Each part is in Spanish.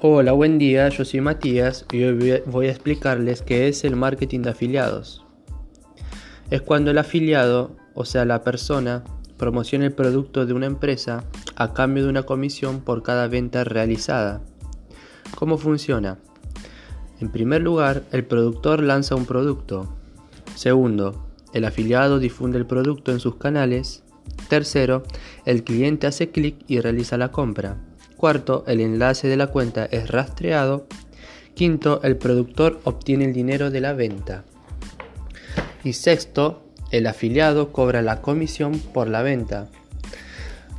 Hola, buen día, yo soy Matías y hoy voy a explicarles qué es el marketing de afiliados. Es cuando el afiliado, o sea la persona, promociona el producto de una empresa a cambio de una comisión por cada venta realizada. ¿Cómo funciona? En primer lugar, el productor lanza un producto. Segundo, el afiliado difunde el producto en sus canales. Tercero, el cliente hace clic y realiza la compra. Cuarto, el enlace de la cuenta es rastreado. Quinto, el productor obtiene el dinero de la venta. Y sexto, el afiliado cobra la comisión por la venta.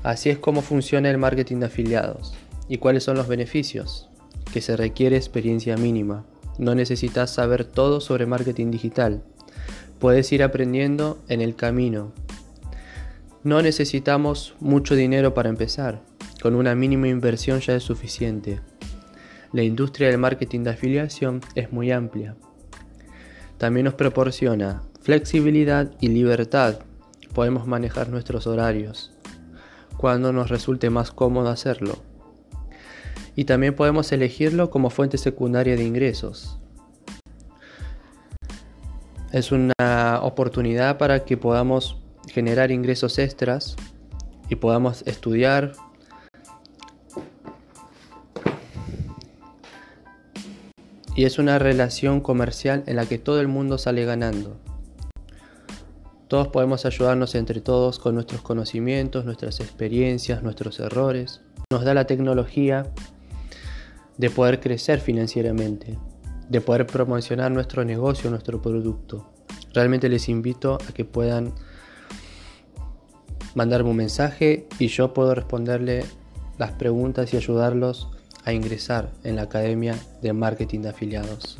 Así es como funciona el marketing de afiliados. ¿Y cuáles son los beneficios? Que se requiere experiencia mínima. No necesitas saber todo sobre marketing digital. Puedes ir aprendiendo en el camino. No necesitamos mucho dinero para empezar. Con una mínima inversión ya es suficiente. La industria del marketing de afiliación es muy amplia. También nos proporciona flexibilidad y libertad. Podemos manejar nuestros horarios cuando nos resulte más cómodo hacerlo. Y también podemos elegirlo como fuente secundaria de ingresos. Es una oportunidad para que podamos generar ingresos extras y podamos estudiar. Y es una relación comercial en la que todo el mundo sale ganando. Todos podemos ayudarnos entre todos con nuestros conocimientos, nuestras experiencias, nuestros errores. Nos da la tecnología de poder crecer financieramente de poder promocionar nuestro negocio, nuestro producto. Realmente les invito a que puedan mandarme un mensaje y yo puedo responderle las preguntas y ayudarlos a ingresar en la Academia de Marketing de Afiliados.